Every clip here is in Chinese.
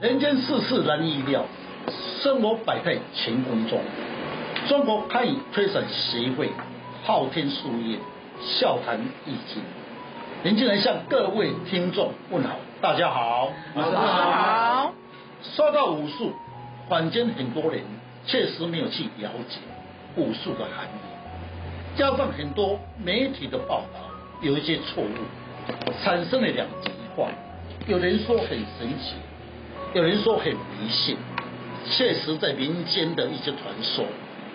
人间世事难预料，生活百态乾坤中。中国堪舆推展协会昊天书院笑谈易经，林进来向各位听众问好，大家好，大家好。说到武术，坊间很多人确实没有去了解武术的含义，加上很多媒体的报道有一些错误，产生了两极化。有人说很神奇，有人说很迷信，确实在民间的一些传说。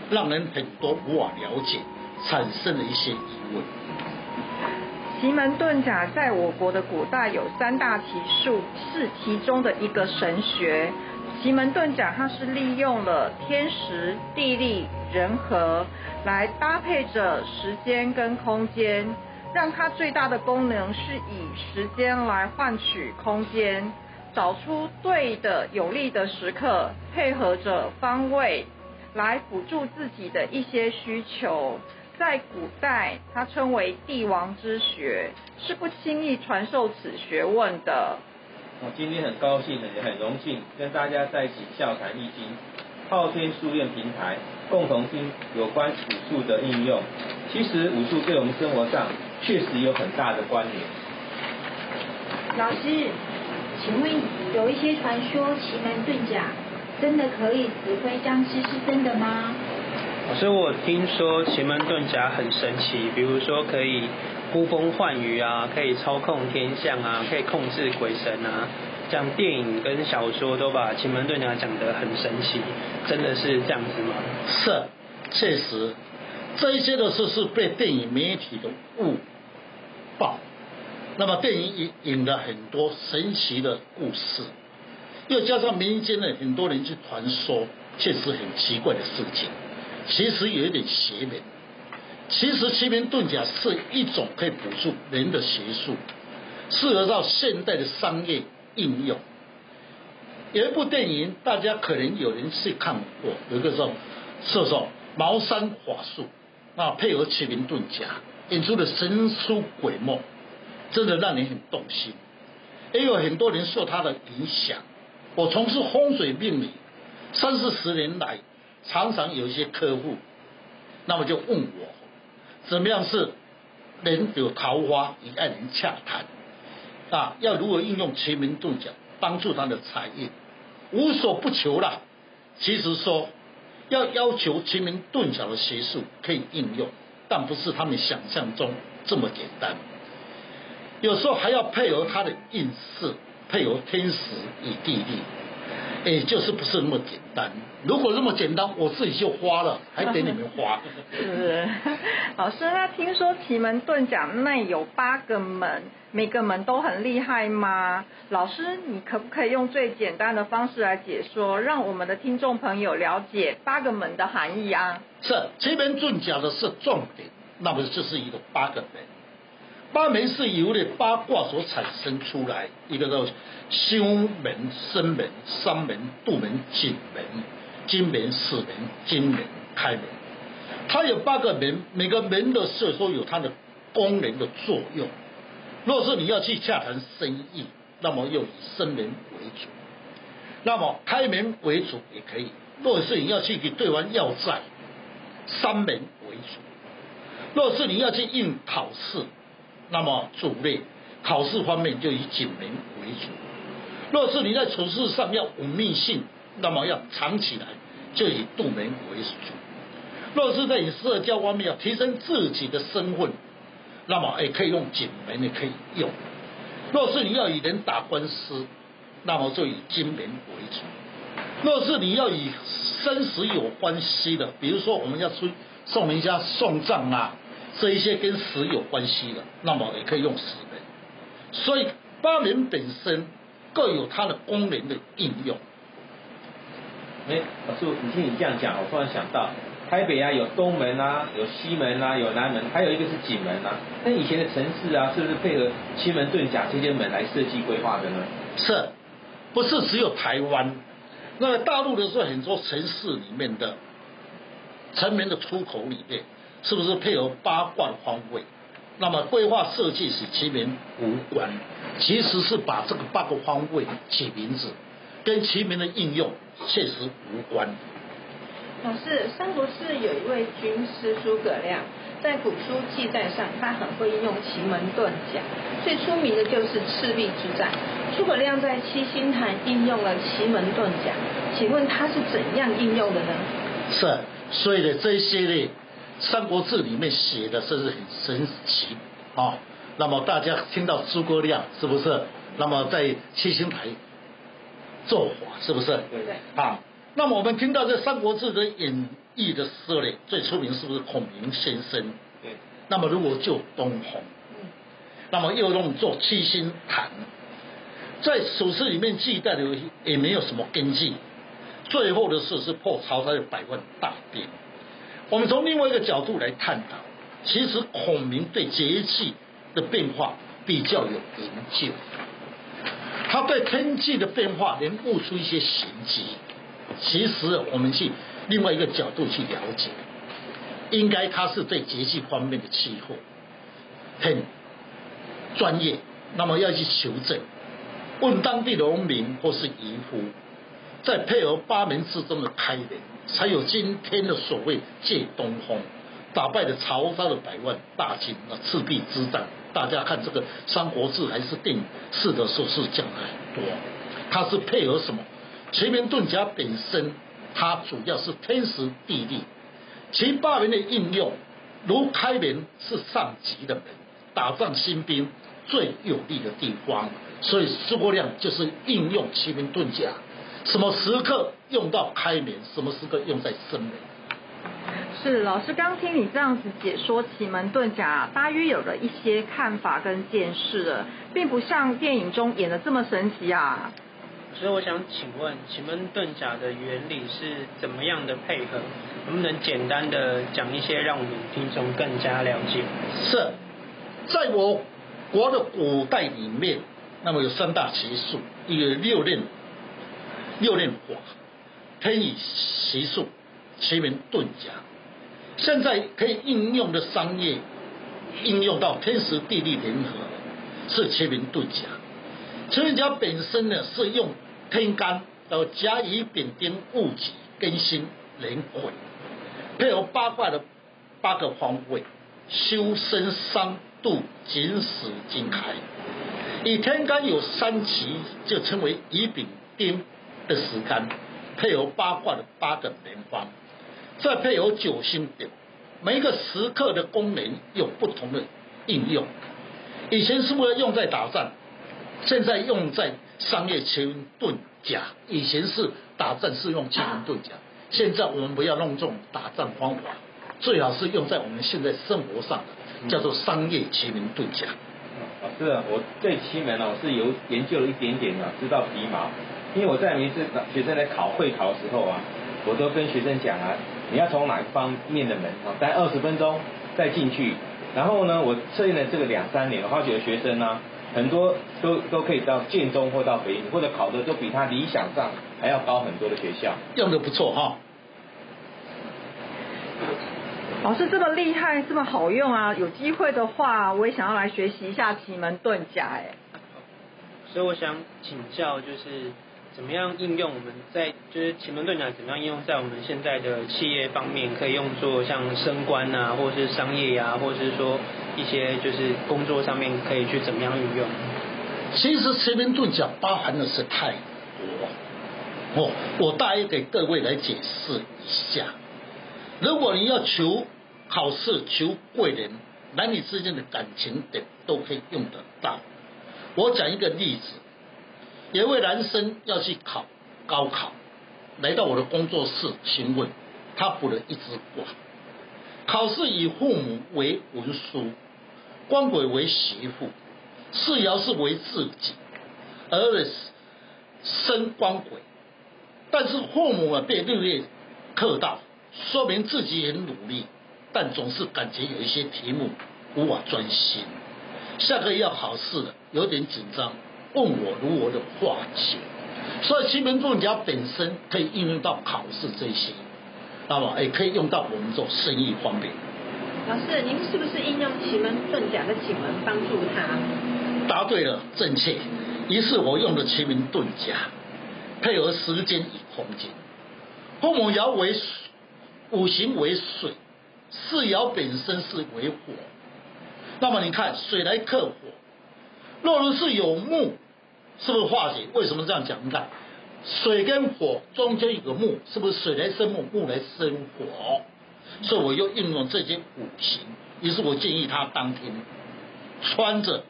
让人很多无法了解，产生了一些疑问。奇门遁甲在我国的古代有三大奇术，是其中的一个神学。奇门遁甲它是利用了天时、地利、人和来搭配着时间跟空间，让它最大的功能是以时间来换取空间，找出对的有利的时刻，配合着方位。来辅助自己的一些需求，在古代它称为帝王之学，是不轻易传授此学问的。我今天很高兴，也很荣幸跟大家在一起笑谈易经，昊天书院平台共同听有关武术的应用。其实武术对我们生活上确实有很大的关联。老师，请问有一些传说奇门遁甲？真的可以指挥僵尸是真的吗？所以我听说奇门遁甲很神奇，比如说可以呼风唤雨啊，可以操控天象啊，可以控制鬼神啊。像电影跟小说都把奇门遁甲讲得很神奇，真的是这样子吗？是，确实，这一些的事是被电影媒体的误报。那么电影引引了很多神奇的故事。又加上民间的很多人去传说，确实很奇怪的事情，其实有一点邪门。其实奇门遁甲是一种可以辅助人的邪术，适合到现代的商业应用。有一部电影，大家可能有人去看过，有一个叫叫做《茅山法术》，啊，配合奇门遁甲演出的神出鬼没，真的让人很动心。也有很多人受他的影响。我从事风水命理三四十年来，常常有一些客户，那么就问我，怎么样是人有桃花与爱人洽谈啊？要如何应用奇门遁甲帮助他的财运？无所不求啦。其实说要要求奇门遁甲的邪术可以应用，但不是他们想象中这么简单。有时候还要配合他的运势。配合天时与地利，也就是不是那么简单。如果那么简单，我自己就花了，还给你们花。是，老师，那听说奇门遁甲内有八个门，每个门都很厉害吗？老师，你可不可以用最简单的方式来解说，让我们的听众朋友了解八个门的含义啊？是，奇门遁甲的是重点，那么就是一个八个门。八门是由的八卦所产生出来，一个叫休门、生门、伤门、杜门、景门、金门、死门、金门、开门。它有八个门，每个门的设说有它的功能的作用。若是你要去洽谈生意，那么又以生门为主；那么开门为主也可以。若是你要去给对方要债，伤门为主；若是你要去应讨事。那么主类考试方面就以景门为主。若是你在处事上要稳命性，那么要藏起来，就以杜门为主。若是在你社交方面要提升自己的身份，那么也可以用景门，也可以用。若是你要与人打官司，那么就以金门为主。若是你要与生死有关系的，比如说我们要出送人家送葬啊。这一些跟死有关系的，那么也可以用死门。所以八门本身各有它的功能的应用。哎，老师，你听你这样讲，我突然想到，台北啊有东门啊，有西门啊，有南门，还有一个是景门啊。那以前的城市啊，是不是配合奇门遁甲这些门来设计规划的呢？是，不是只有台湾？那大陆的时候，很多城市里面的城门的出口里面。是不是配合八卦方位？那么规划设计使奇门无关，其实是把这个八个方位起名字，跟奇门的应用确实无关。老师，三国志有一位军师诸葛亮，在古书记载上，他很会应用奇门遁甲，最出名的就是赤壁之战。诸葛亮在七星坛应用了奇门遁甲，请问他是怎样应用的呢？是，所以呢，这些呢，《三国志》里面写的甚至很神奇啊、哦。那么大家听到诸葛亮是不是？那么在七星台做法是不是？对对。啊，那么我们听到这《三国志》的演绎的时候呢，最出名是不是孔明先生？对。那么如果就东红，嗯，那么又用做七星坛，在史书里面记载的也没有什么根据。最后的事是破曹操的百万大兵。我们从另外一个角度来探讨，其实孔明对节气的变化比较有研究，他对天气的变化能悟出一些玄机。其实我们去另外一个角度去了解，应该他是对节气方面的气候很专业，那么要去求证，问当地的农民或是渔夫。再配合八门之中的开门，才有今天的所谓借东风，打败了曹操的百万大军啊！赤壁之战，大家看这个《三国志》还是电影是的时候是讲的很多。它是配合什么？奇门遁甲本身，它主要是天时地利。其八门的应用，如开门是上级的门，打仗新兵最有利的地方。所以诸葛亮就是应用奇门遁甲。什么时刻用到开门？什么时刻用在生门？是老师刚听你这样子解说奇门遁甲，大约有了一些看法跟见识了，并不像电影中演的这么神奇啊。所以我想请问，奇门遁甲的原理是怎么样的配合？能不能简单的讲一些，让我们听众更加了解？是，在我国的古代里面，那么有三大奇术，一个六壬。六壬法，天乙奇术，奇门遁甲，现在可以应用的商业，应用到天时地利人和，是奇门遁甲。奇门遁甲本身呢，是用天干到甲乙丙丁戊己庚辛壬癸，配合八卦的八个方位，修身伤度紧死金开。以天干有三奇，就称为乙丙丁。的时干，配合八卦的八个门方，再配合九星点，每一个时刻的功能有不同的应用。以前是为了用在打仗，现在用在商业奇门遁甲。以前是打仗是用奇门遁甲，现在我们不要弄这种打仗方法，最好是用在我们现在生活上的，叫做商业奇门遁甲。老师啊，我对奇门呢我是有研究了一点点的，知道皮毛。因为我在每次学生来考会考的时候啊，我都跟学生讲啊，你要从哪一方面的门啊，待二十分钟再进去。然后呢，我测验了这个两三年，我发觉学生呢、啊，很多都都可以到建中或到北影，或者考的都比他理想上还要高很多的学校。用的不错哈。老师这么厉害，这么好用啊！有机会的话，我也想要来学习一下奇门遁甲哎。所以我想请教就是。怎么样应用我们在就是奇门遁甲怎么样应用在我们现在的企业方面，可以用作像升官啊，或是商业呀、啊，或是说一些就是工作上面可以去怎么样运用？其实奇门遁甲包含的是太多，哦，我大约给各位来解释一下。如果你要求考试求贵人，男女之间的感情点都可以用得到。我讲一个例子。有一位男生要去考高考，来到我的工作室询问，他卜了一支卦，考试以父母为文书，官鬼为媳妇，事爻是为自己，而生官鬼，但是父母啊被六月克到，说明自己很努力，但总是感觉有一些题目无法专心，下个月要考试了，有点紧张。问我如何的化解，所以奇门遁甲本身可以应用到考试这些，那么也可以用到我们做生意方面。老师，您是不是应用奇门遁甲的奇门帮助他？答对了，正确。于是我用了奇门遁甲，配合时间与空间。父母爻为五行为水，四爻本身是为火。那么你看水来克火，若如是有木，是不是化解？为什么这样讲？你看水跟火中间有个木，是不是水来生木，木来生火？所以我又应用这些五行。于是我建议他当天穿着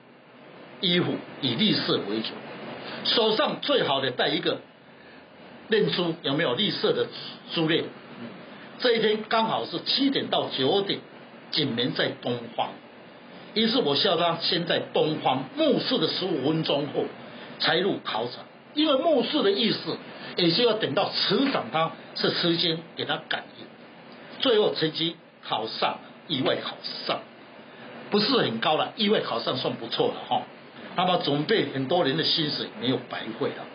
衣服以绿色为主，手上最好的带一个念珠，有没有绿色的珠链？这一天刚好是七点到九点，景门在东方。于是我叫他先在东方目视的十五分钟后才入考场，因为目视的意思也是要等到磁场它是时间给他感应。最后成绩考上，意外考上，不是很高了，意外考上算不错了哈。那么准备很多人的薪水没有白费了。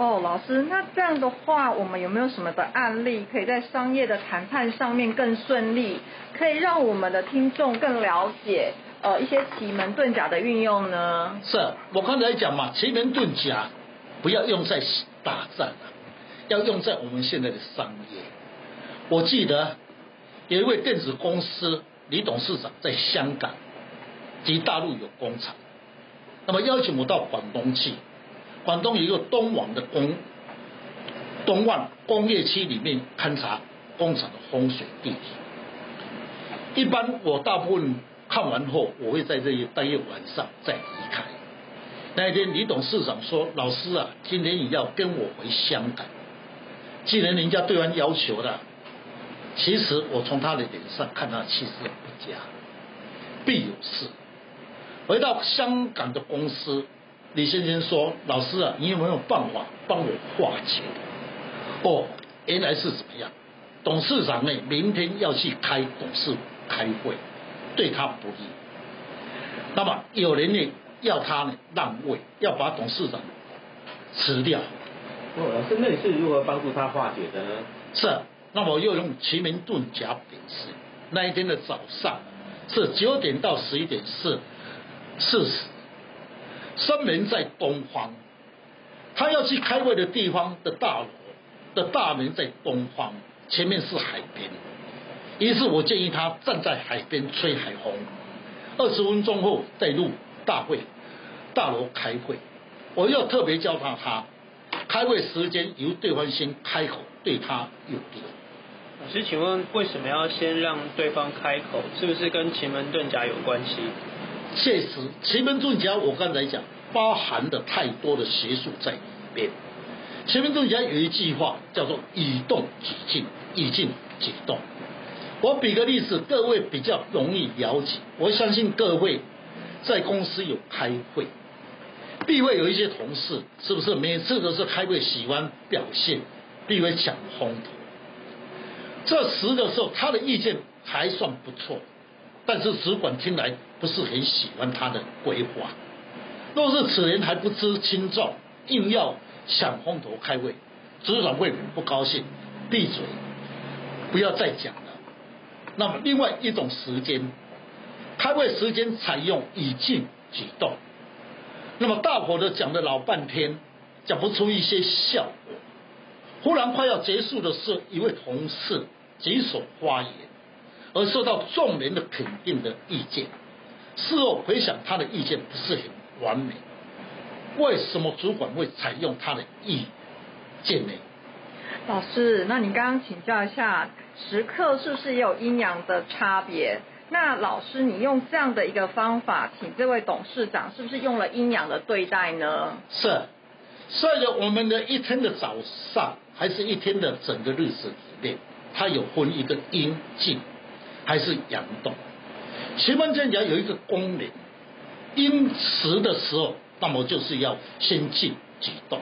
哦，老师，那这样的话，我们有没有什么的案例，可以在商业的谈判上面更顺利，可以让我们的听众更了解？呃，一些奇门遁甲的运用呢？是我刚才讲嘛，奇门遁甲不要用在打仗，要用在我们现在的商业。我记得有一位电子公司李董事长在香港及大陆有工厂，那么邀请我到广东去，广东有一个东莞的工东莞工业区里面勘察工厂的风水地理。一般我大部分。看完后，我会在这里待一晚上再离开。那一天，李董事长说：“老师啊，今天你要跟我回香港。既然人家对方要求了，其实我从他的脸上看他气色不佳，必有事。”回到香港的公司，李先生说：“老师啊，你有没有办法帮我化解？”哦，原来是怎么样？董事长呢，明天要去开董事开会。对他不利，那么有人呢要他呢让位，要把董事长辞掉。哦，老师，那你是如何帮助他化解的呢？是，那我又用奇门遁甲本身。那一天的早上是九点到十一点是四十，生门在东方，他要去开会的地方的大楼的大门在东方，前面是海边。于是我建议他站在海边吹海风，二十分钟后再入大会大楼开会。我又特别教他，他开会时间由对方先开口，对他有利。老师，请问为什么要先让对方开口？是不是跟奇门遁甲有关系？确实，奇门遁甲我刚才讲包含的太多的邪术在里边。奇门遁甲有一句话叫做“以动即静，以静即动”。我比个例子，各位比较容易了解。我相信各位在公司有开会，必会有一些同事，是不是每次都是开会喜欢表现，必会抢风头。这时的时候，他的意见还算不错，但是主管听来不是很喜欢他的规划。若是此人还不知轻重，硬要抢风头开会，主管会很不高兴，闭嘴，不要再讲了。那么另外一种时间，开会时间采用以静举动。那么大伙都讲了老半天，讲不出一些效果。忽然快要结束的是，一位同事举手发言，而受到众人的肯定的意见。事后回想，他的意见不是很完美。为什么主管会采用他的意见呢？老师，那你刚刚请教一下。时刻是不是也有阴阳的差别？那老师，你用这样的一个方法，请这位董事长是不是用了阴阳的对待呢？是，所以我们的一天的早上，还是一天的整个日子里面，它有分一个阴静，还是阳动。奇门遁甲有一个功能，阴时的时候，那么就是要先静几动。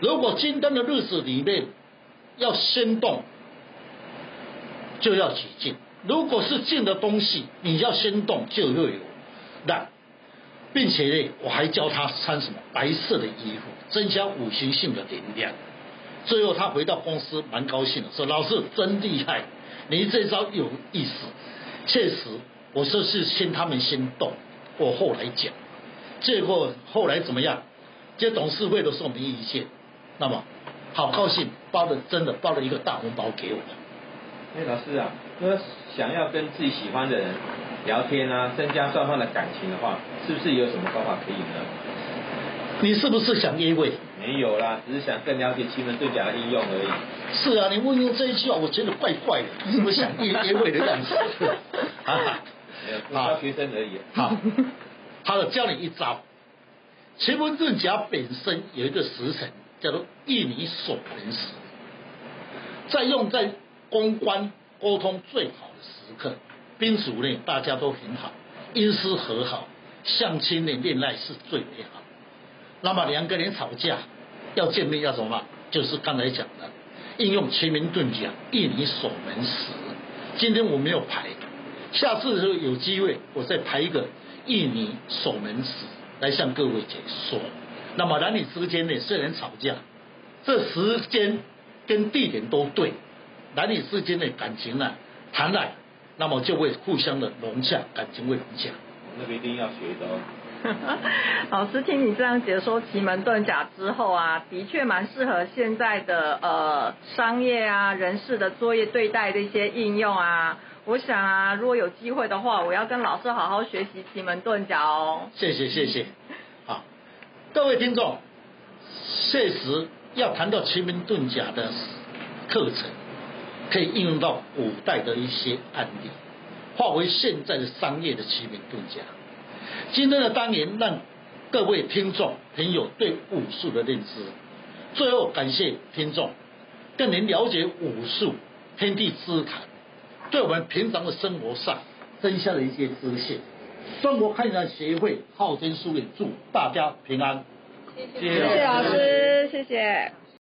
如果今天的日子里面要先动。就要起劲，如果是静的东西，你要先动就会有亮，并且呢，我还教他穿什么白色的衣服，增加五行性的能量。最后他回到公司蛮高兴的，说：“老师真厉害，你这招有意思。”确实，我说是先他们先动，我后来讲，结果后来怎么样？这董事会的时候没意见，那么好高兴，包的真的包了一个大红包给我。哎，老师啊，那想要跟自己喜欢的人聊天啊，增加双方的感情的话，是不是有什么方法可以呢？你是不是想约会？没有啦，只是想更了解奇门遁甲的应用而已。是啊，你问用这一句话，我觉得怪怪的，是不是想约约会的样子？啊，没有，教学生而已。好，好了，教你一招。奇门遁甲本身有一个时辰叫做一你所闻时，在用在公关沟通最好的时刻，宾主呢大家都很好，因私和好，相亲呢恋爱是最美好。那么两个人吵架要见面要什么？就是刚才讲的应用奇门遁甲一你守门时。今天我没有排，下次的时候有机会我再排一个一你守门时来向各位解说。那么男女之间呢虽然吵架，这时间跟地点都对，男女之间的感情呢谈来，那么就会互相的融洽，感情会融洽。那个一定要学的哦。老师听你这样解说奇门遁甲之后啊，的确蛮适合现在的呃商业啊人士的作业对待的一些应用啊。我想啊，如果有机会的话，我要跟老师好好学习奇门遁甲哦。谢谢谢谢。好，各位听众，确实要谈到奇门遁甲的课程，可以应用到古代的一些案例，化为现在的商业的奇门遁甲。今天的单元让各位听众朋友对武术的认知，最后感谢听众更能了解武术天地之谈，对我们平常的生活上增加了一些资讯。中国汉人协会昊天书院祝大家平安，谢谢老师，谢谢。